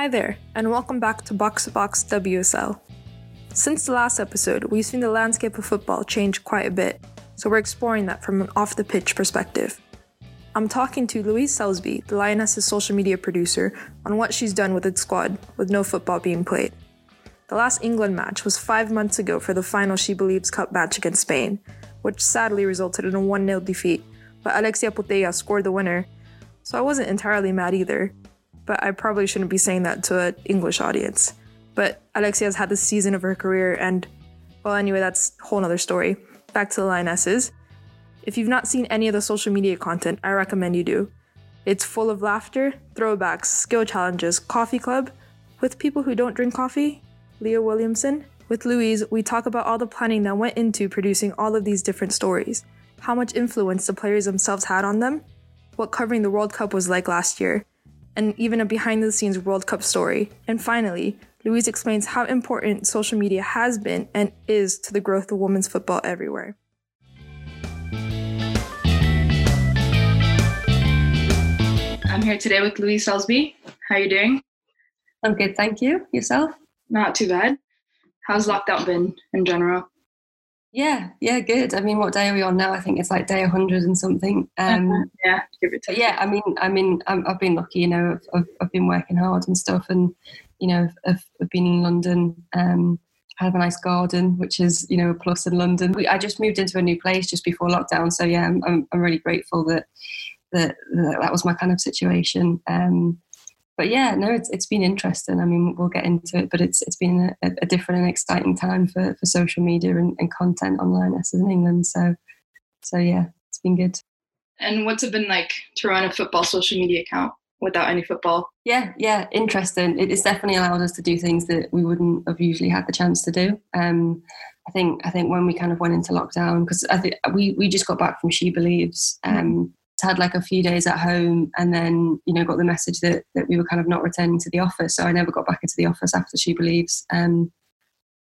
Hi there, and welcome back to Box to Box WSL. Since the last episode, we've seen the landscape of football change quite a bit, so we're exploring that from an off the pitch perspective. I'm talking to Louise Selsby, the Lioness's social media producer, on what she's done with its squad with no football being played. The last England match was five months ago for the final She Believes Cup match against Spain, which sadly resulted in a 1 0 defeat, but Alexia Putellas scored the winner, so I wasn't entirely mad either but I probably shouldn't be saying that to an English audience. But Alexia has had the season of her career, and well, anyway, that's a whole other story. Back to the Lionesses. If you've not seen any of the social media content, I recommend you do. It's full of laughter, throwbacks, skill challenges, coffee club with people who don't drink coffee. Leah Williamson. With Louise, we talk about all the planning that went into producing all of these different stories, how much influence the players themselves had on them, what covering the World Cup was like last year, and even a behind the scenes World Cup story. And finally, Louise explains how important social media has been and is to the growth of women's football everywhere. I'm here today with Louise Selsby. How are you doing? I'm good, thank you. Yourself? Not too bad. How's lockdown been in general? Yeah, yeah, good. I mean, what day are we on now? I think it's like day 100 and something. Um, yeah, Yeah, I mean, I mean, i have been lucky. You know, I've, I've, I've, been working hard and stuff, and you know, I've, I've been in London. Um, I have a nice garden, which is you know a plus in London. We, I just moved into a new place just before lockdown, so yeah, I'm, I'm, I'm really grateful that, that that that was my kind of situation. Um, but yeah, no, it's it's been interesting. I mean, we'll get into it, but it's it's been a, a different and exciting time for, for social media and, and content online as in England. So so yeah, it's been good. And what's it been like to run a football social media account without any football? Yeah, yeah, interesting. It's definitely allowed us to do things that we wouldn't have usually had the chance to do. Um, I think I think when we kind of went into lockdown because I think we we just got back from She Believes. Um, had like a few days at home and then you know got the message that that we were kind of not returning to the office. So i never got back into the office after she believes um,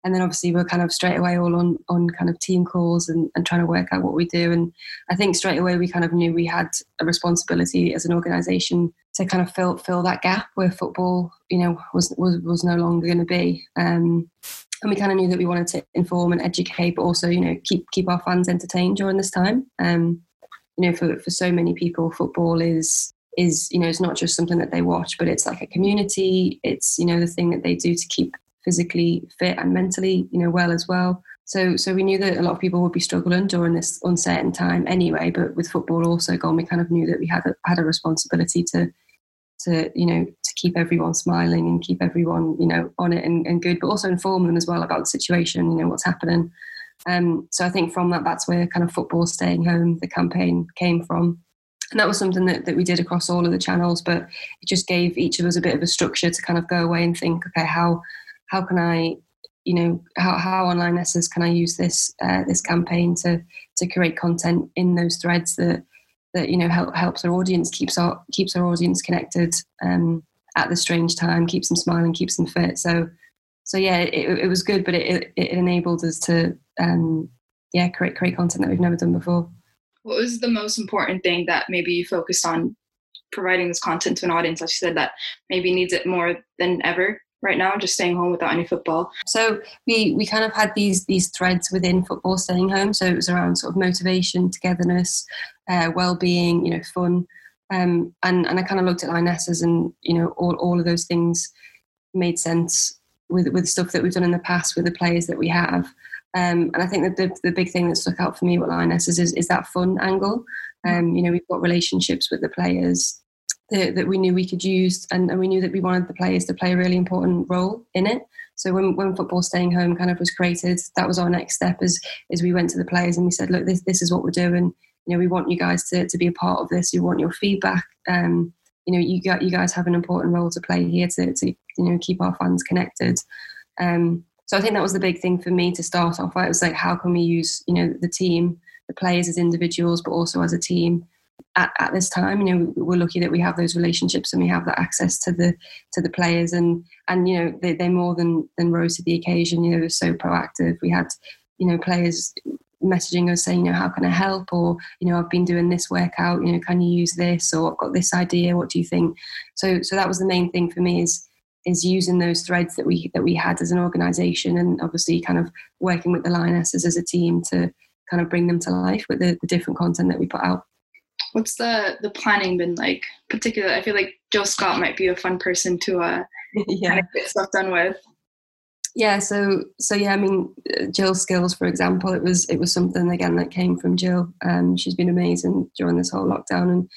and then obviously we're kind of straight away all on on kind of team calls and, and trying to work out what we do. And i think straight away we kind of knew we had a responsibility as an organization to kind of fill fill that gap where football you know was was, was no longer going to be. Um, and we kind of knew that we wanted to inform and educate but also you know keep keep our fans entertained during this time. Um, you know for, for so many people football is is you know it's not just something that they watch but it's like a community. It's you know the thing that they do to keep physically fit and mentally you know well as well. So so we knew that a lot of people would be struggling during this uncertain time anyway but with football also gone we kind of knew that we had a, had a responsibility to to you know to keep everyone smiling and keep everyone you know on it and, and good but also inform them as well about the situation you know what's happening um, so I think from that, that's where kind of football staying home, the campaign came from. And that was something that, that we did across all of the channels, but it just gave each of us a bit of a structure to kind of go away and think, okay, how how can I, you know, how, how on Lionesses can I use this uh, this campaign to to create content in those threads that that you know help, helps our audience, keeps our keeps our audience connected um, at the strange time, keeps them smiling, keeps them fit. So so yeah, it, it was good, but it, it enabled us to um, yeah create create content that we've never done before. What was the most important thing that maybe you focused on providing this content to an audience, as you said, that maybe needs it more than ever right now, just staying home without any football? So we we kind of had these these threads within football staying home. So it was around sort of motivation, togetherness, uh, well being, you know, fun. Um, and and I kind of looked at Lionesses and you know all all of those things made sense with with stuff that we've done in the past with the players that we have. Um, and I think that the, the big thing that stuck out for me with Lionesses is, is that fun angle. Um, you know, we've got relationships with the players that, that we knew we could use, and, and, we knew that we wanted the players to play a really important role in it. So when, when football staying home kind of was created, that was our next step. As as we went to the players and we said, look, this this is what we're doing. You know, we want you guys to, to be a part of this. We want your feedback. Um, you know, you got you guys have an important role to play here to, to you know keep our fans connected. Um, so I think that was the big thing for me to start off. It was like, how can we use you know the team, the players as individuals, but also as a team at, at this time. You know, we're lucky that we have those relationships and we have that access to the to the players, and and you know they they more than than rose to the occasion. You know, they're so proactive. We had you know players messaging us saying, you know, how can I help? Or, you know, I've been doing this workout, you know, can you use this? Or I've got this idea, what do you think? So so that was the main thing for me is is using those threads that we that we had as an organization and obviously kind of working with the lionesses as a team to kind of bring them to life with the, the different content that we put out. What's the the planning been like? Particularly i feel like jill scott might be a fun person to uh yeah. kind of get stuff done with. Yeah so so yeah i mean uh, jill's skills for example it was it was something again that came from jill. Um she's been amazing during this whole lockdown and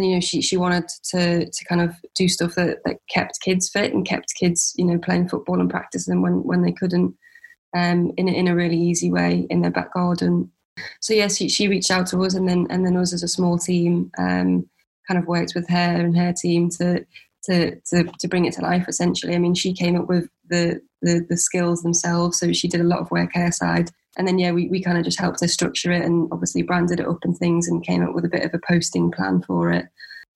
and you know she she wanted to to kind of do stuff that that kept kids fit and kept kids you know playing football and practicing when when they couldn't um in a, in a really easy way in their back garden. So yes she, she reached out to us and then and then us as a small team um kind of worked with her and her team to to to, to bring it to life essentially. I mean she came up with the, the the skills themselves so she did a lot of work her side and then yeah we, we kind of just helped her structure it and obviously branded it up and things and came up with a bit of a posting plan for it.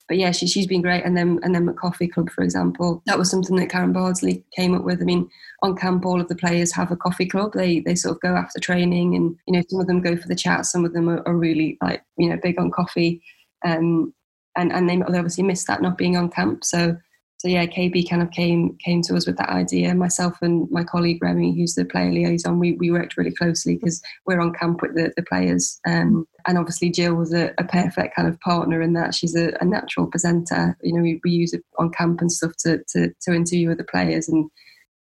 But yeah she, she's been great. And then and then at coffee club for example that was something that karen bardsley came up with. I mean on camp all of the players have a coffee club. They they sort of go after training and you know some of them go for the chat. Some of them are, are really like you know big on coffee. Um, and and they obviously missed that not being on camp. So so yeah, KB kind of came came to us with that idea. Myself and my colleague Remy, who's the player liaison, we, we worked really closely because we're on camp with the, the players. Um, and obviously Jill was a, a, perfect kind of partner in that. She's a, a natural presenter. You know, we, we, use it on camp and stuff to, to, to interview the players. And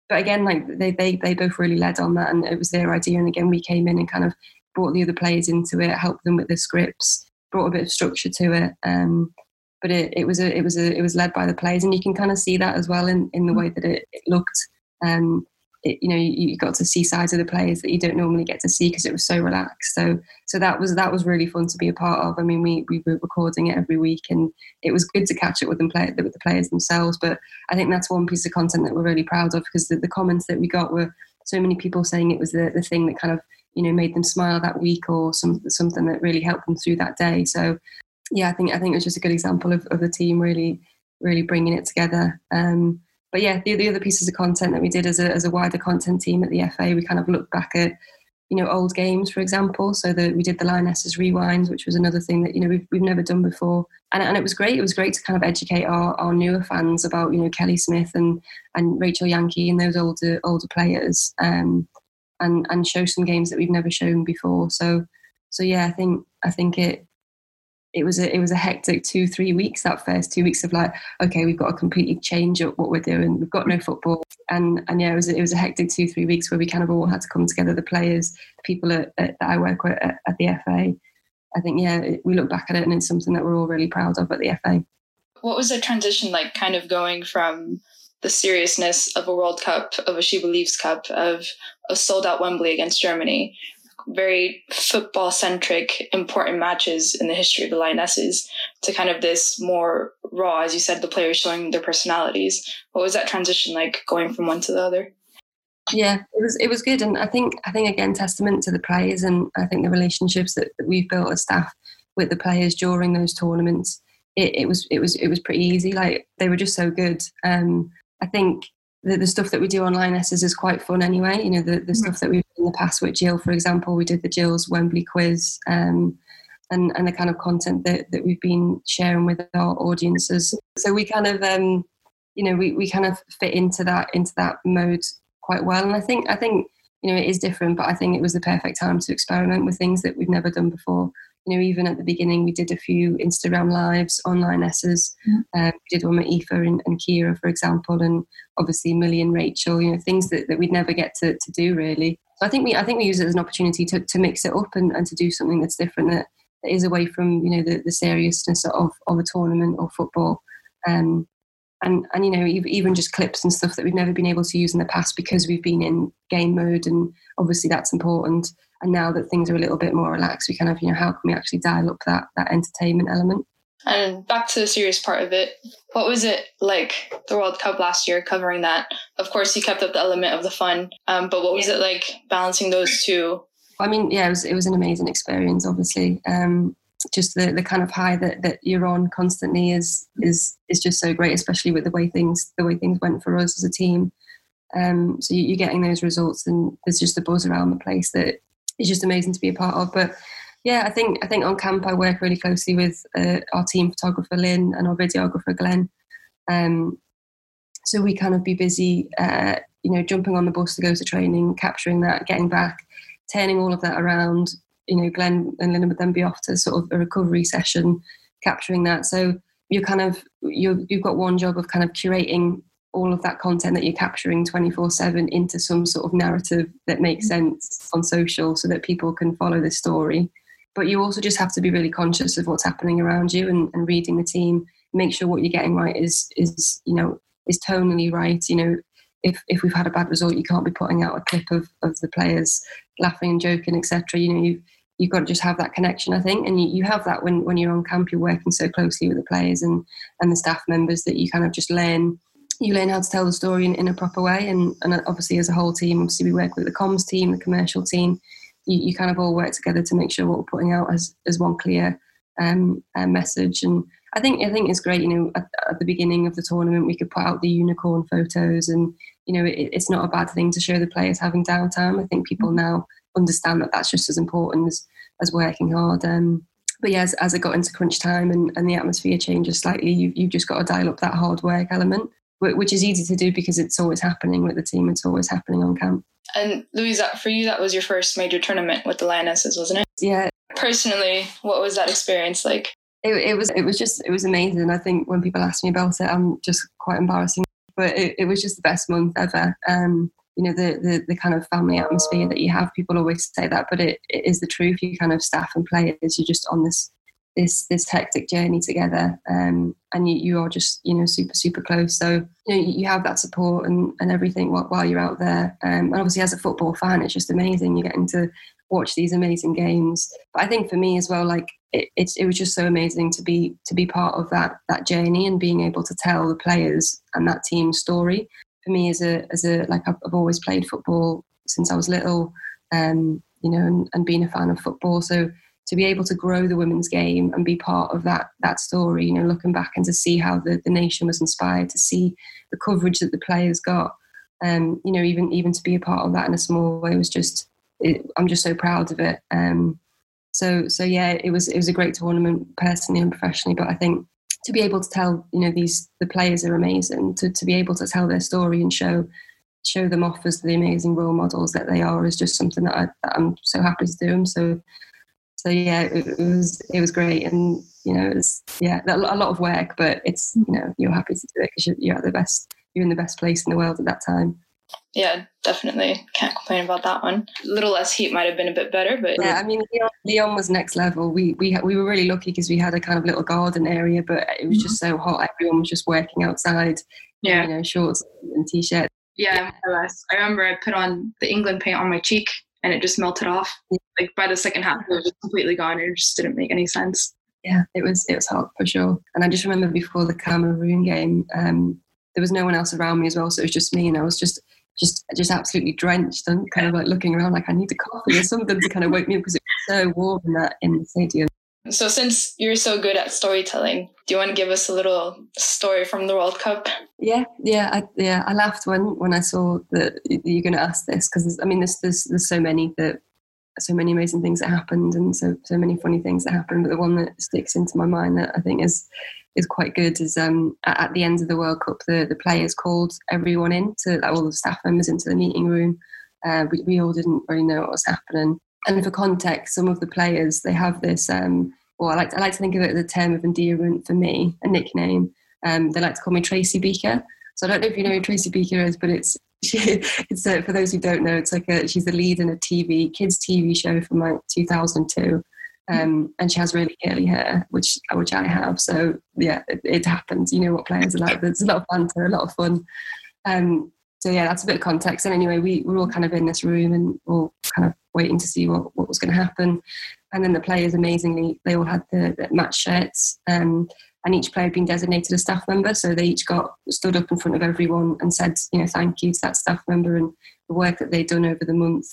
but again, like they, they they both really led on that, and it was their idea. And again, we came in and kind of brought the other players into it, helped them with the scripts, brought a bit of structure to it. Um, but it, it was a it was a it was led by the players, and you can kind of see that as well in, in the way that it, it looked. Um, it, you know, you, you, got to see sides of the players that you don't normally get to see because it was so relaxed. So so that was that was really fun to be a part of. I mean, we we were recording it every week, and it was good to catch up with them play with the players themselves. But I think that's one piece of content that we're really proud of because the, the comments that we got were so many people saying it was the, the thing that kind of you know made them smile that week or some, something that really helped them through that day so yeah, I think I think it was just a good example of, of the team really really bringing it together. Um, but yeah, the, the other pieces of content that we did as a, as a wider content team at the FA, we kind of looked back at you know old games, for example. So that we did the Lionesses Rewind, which was another thing that you know we've, we've never done before, and, and it was great. It was great to kind of educate our, our newer fans about you know Kelly Smith and and Rachel Yankey and those older older players, um, and and show some games that we've never shown before. So so yeah, I think I think it it was a it was a hectic two three weeks that first two weeks of like okay we've got to completely change up what we're doing we've got no football and and yeah it was it was a hectic two three weeks where we kind of all had to come together the players the people at, at, that I work with at, at, the FA I think yeah we look back at it and it's something that we're all really proud of at the FA. What was the transition like? Kind of going from the seriousness of a World Cup, of a She Believes Cup, of a sold out Wembley against Germany, very football centric, important matches in the history of the Lionesses to kind of this more raw, as you said, the players showing their personalities. What was that transition like going from one to the other? Yeah, it was it was good, and I think I think again testament to the players, and I think the relationships that, that we've built as staff with the players during those tournaments. It, it was it was it was pretty easy. Like they were just so good. Um, I think the, the stuff that we do on Lionesses is quite fun anyway. You know, the, the mm-hmm. stuff that we've done in the past with Jill, for example, we did the Jill's Wembley quiz um, and, and the kind of content that, that we've been sharing with our audiences. So we kind of, um, you know, we, we kind of fit into that, into that mode quite well. And I think, I think, you know, it is different, but I think it was the perfect time to experiment with things that we've never done before you know, even at the beginning, we did a few Instagram lives, on Lionesses. Mm. Um, we did one with Aoife and, and, Keira, for example, and obviously Millie and Rachel. You know, things that, that we'd never get to, to do really. So I think we I think we use it as an opportunity to, to mix it up and, and to do something that's different that, that is away from you know the, the seriousness of, of a tournament or football. Um, and and you know even just clips and stuff that we've never been able to use in the past because we've been in game mode and obviously that's important and now that things are a little bit more relaxed we kind of you know how can we actually dial up that that entertainment element? And back to the serious part of it what was it like the world cup last year covering that? Of course you kept up the element of the fun um, but what was it like balancing those two? I mean yeah it was, it was an amazing experience obviously. Um, just the, the kind of high that, that you're on constantly is is is just so great especially with the way things the way things went for us as a team. Um, so you, are getting those results and there's just a buzz around the place that it's just amazing to be a part of. But yeah, I think I think on camp I work really closely with uh, our team photographer Lynn and our videographer Glenn. Um, so we kind of be busy, uh, you know, jumping on the bus to go to training, capturing that, getting back, turning all of that around. You know, Glenn and Lynn would then be off to sort of a recovery session, capturing that. So you're kind of you you've got one job of kind of curating all of that content that you're capturing 24 7 into some sort of narrative that makes mm-hmm. sense on social so that people can follow the story. But you also just have to be really conscious of what's happening around you and, and reading the team. Make sure what you're getting right is is you know is tonally right. You know, if if we've had a bad result, you can't be putting out a clip of of the players laughing and joking, etc. You know, you you've got to just have that connection, I think, and you, you have that when when you're on camp. You're working so closely with the players and and the staff members that you kind of just learn you learn how to tell the story in, in a proper way. And, and obviously, as a whole team, obviously, we work with the comms team, the commercial team. You, you kind of all work together to make sure what we're putting out as, as one clear um, uh, message. And I think I think it's great. You know, at, at, the beginning of the tournament, we could put out the unicorn photos, and you know, it, it's not a bad thing to show the players having downtime. I think people now understand that that's just as important as as working hard. Um, but yeah, as, as it got into crunch time and, and the atmosphere changes slightly, you, you've just got to dial up that hard work element which is easy to do because it's always happening with the team. It's always happening on camp. And Louise, for you, that was your first major tournament with the Lionesses, wasn't it? Yeah. Personally, what was that experience like? It, it was. It was just. It was amazing. I think when people ask me about it, I'm just quite embarrassing. But it, it was just the best month ever. Um, you know the, the the kind of family atmosphere that you have. People always say that, but it, it is the truth. You kind of staff and players. You're just on this this this hectic journey together um, and you, you are just you know super super close. So you know you have that support and, and everything while, while you're out there. Um, and obviously as a football fan it's just amazing. You're getting to watch these amazing games. But i think for me as well like it, it was just so amazing to be to be part of that that journey and being able to tell the players and that team story. For me as a as a like i've, I've always played football since i was little um, you know and, and being a fan of football. So to be able to grow the women's game and be part of that that story, you know, looking back and to see how the, the nation was inspired, to see the coverage that the players got, um, you know, even even to be a part of that in a small way was just, it, I'm just so proud of it. Um, so so yeah, it was it was a great tournament personally and professionally, but I think to be able to tell, you know, these the players are amazing. To to be able to tell their story and show show them off as the amazing role models that they are is just something that, I, that I'm so happy to do. So so yeah, it, it, was it was great, and you know, it was yeah, a lot of work, but it's you know, you're happy to do it because you're, you're at the best, you're in the best place in the world at that time. Yeah, definitely can't complain about that one. A little less heat might have been a bit better, but yeah, I mean, Lyon, Lyon was next level. We we we were really lucky because we had a kind of little garden area, but it was just so mm-hmm. hot. Everyone was just working outside. Yeah, you know, shorts and t-shirts. Yeah, I remember I put on the England paint on my cheek and it just melted off. Like by the second half, it was completely gone. It just didn't make any sense. Yeah, it was it was hot for sure. And I just remember before the Cameroon game, um, there was no one else around me as well, so it was just me, and I was just just just absolutely drenched and kind of like looking around like I need a coffee or something to kind of wake me up because it was so warm in that in the stadium. So, since you're so good at storytelling, do you want to give us a little story from the World Cup? Yeah, yeah, I, yeah. I laughed when when I saw that you're going to ask this because I mean, there's, there's there's so many that so many amazing things that happened and so so many funny things that happened. But the one that sticks into my mind that I think is is quite good is um, at, the end of the World Cup, the the players called everyone in to like, all the staff members into the meeting room. Uh, we, we all didn't really know what was happening. And for context, some of the players they have this. Um, well, I like to, I like to think of it as a term of endearment for me, a nickname. Um, they like to call me Tracy Beaker. So I don't know if you know who Tracy Beaker is, but it's she, it's uh, for those who don't know, it's like a, she's the lead in a TV kids TV show from like 2002. Um, and she has really curly hair, which which I have. So yeah, it, it, happens. You know what players are like. There's a lot of banter, a lot of fun. Um, so yeah, that's a bit of context. And anyway, we were all kind of in this room and all kind of waiting to see what, what was going to happen. And then the players, amazingly, they all had the, the match shirts, um, and each player had been designated a staff member. So they each got stood up in front of everyone and said, you know, thank you to that staff member and the work that they'd done over the month,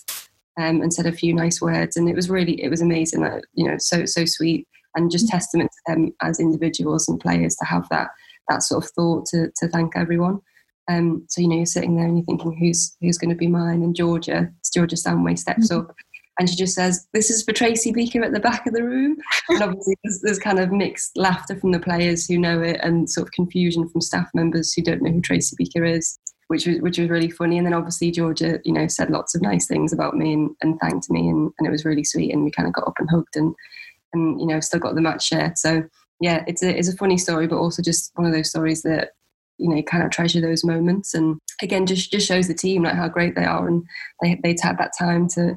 um, and said a few nice words. And it was really, it was amazing. That, you know, so so sweet, and just testament to them as individuals and players to have that that sort of thought to to thank everyone. Um, so you know, you're sitting there and you're thinking, who's who's going to be mine? And Georgia, Georgia Stanway steps mm-hmm. up and she just says, "This is for Tracy Beaker at the back of the room." And obviously, there's, there's, kind of mixed laughter from the players who know it, and sort of confusion from staff members who don't know who Tracy Beaker is, which was which was really funny. And then obviously Georgia, you know, said lots of nice things about me and, and thanked me, and, and it was really sweet. And we kind of got up and hugged, and and you know, still got the match shirt. So yeah, it's a it's a funny story, but also just one of those stories that you know kind of treasure those moments and again just just shows the team like how great they are and they they had that time to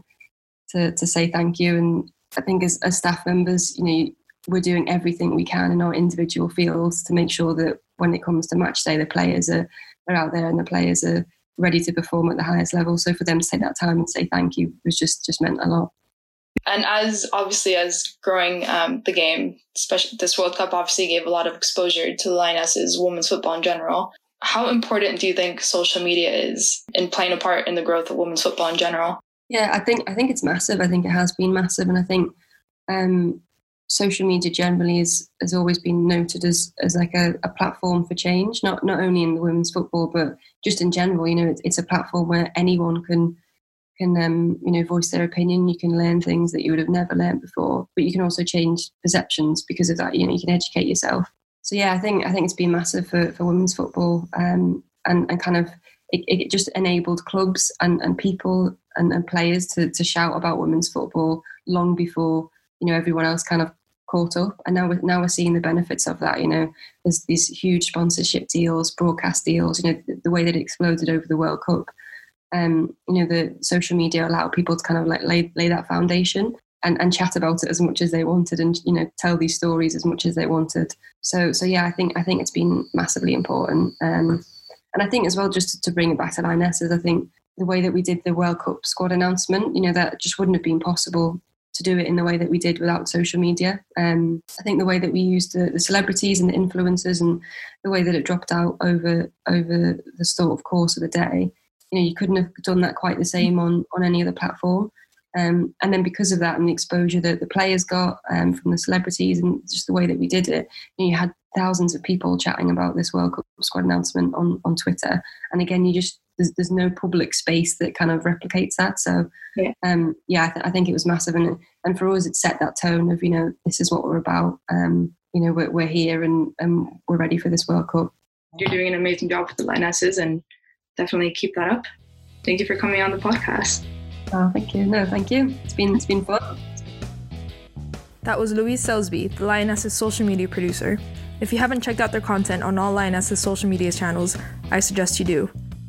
to to say thank you and i think as, as staff members you know we're doing everything we can in our individual fields to make sure that when it comes to match day the players are, are out there and the players are ready to perform at the highest level so for them to take that time and say thank you was just just meant a lot and as obviously as growing um, the game, especially this World Cup, obviously gave a lot of exposure to the Lionesses, women's football in general. How important do you think social media is in playing a part in the growth of women's football in general? Yeah, I think I think it's massive. I think it has been massive, and I think um, social media generally is, has always been noted as as like a, a, platform for change. Not not only in the women's football, but just in general. You know, it's, it's a platform where anyone can can um, you know voice their opinion. You can learn things that you would have never learned before, but you can also change perceptions because of that. You know, you can educate yourself. So yeah, I think I think it's been massive for, for women's football, um, and and kind of it, it, just enabled clubs and, and people and, and players to, to shout about women's football long before you know everyone else kind of caught up. And now we're now we're seeing the benefits of that. You know, there's these huge sponsorship deals, broadcast deals. You know, the, the way that it exploded over the World Cup um, you know, the social media allowed people to kind of like lay, lay that foundation and, and chat about it as much as they wanted and, you know, tell these stories as much as they wanted. So, so yeah, I think, I think it's been massively important. Um, and I think as well, just to, to bring it back to Lionesses, I think the way that we did the World Cup squad announcement, you know, that just wouldn't have been possible to do it in the way that we did without social media. Um, I think the way that we used the, the, celebrities and the influencers and the way that it dropped out over over the sort of course of the day you know you couldn't have done that quite the same on on any other platform um, and then because of that and the exposure that the players got um, from the celebrities and just the way that we did it you, know, you had thousands of people chatting about this world cup squad announcement on on twitter and again you just there's, there's no public space that kind of replicates that so yeah, um, yeah I, th- I, think it was massive and and for us it set that tone of you know this is what we're about um, you know we're, we're here and, and we're ready for this world cup you're doing an amazing job with the lionesses and definitely keep that up. Thank you for coming on the podcast. Oh, thank you. No, thank you. It's been it's been fun. That was Louise Selsby, the Lionesses social media producer. If you haven't checked out their content on all Lionesses social media channels, I suggest you do.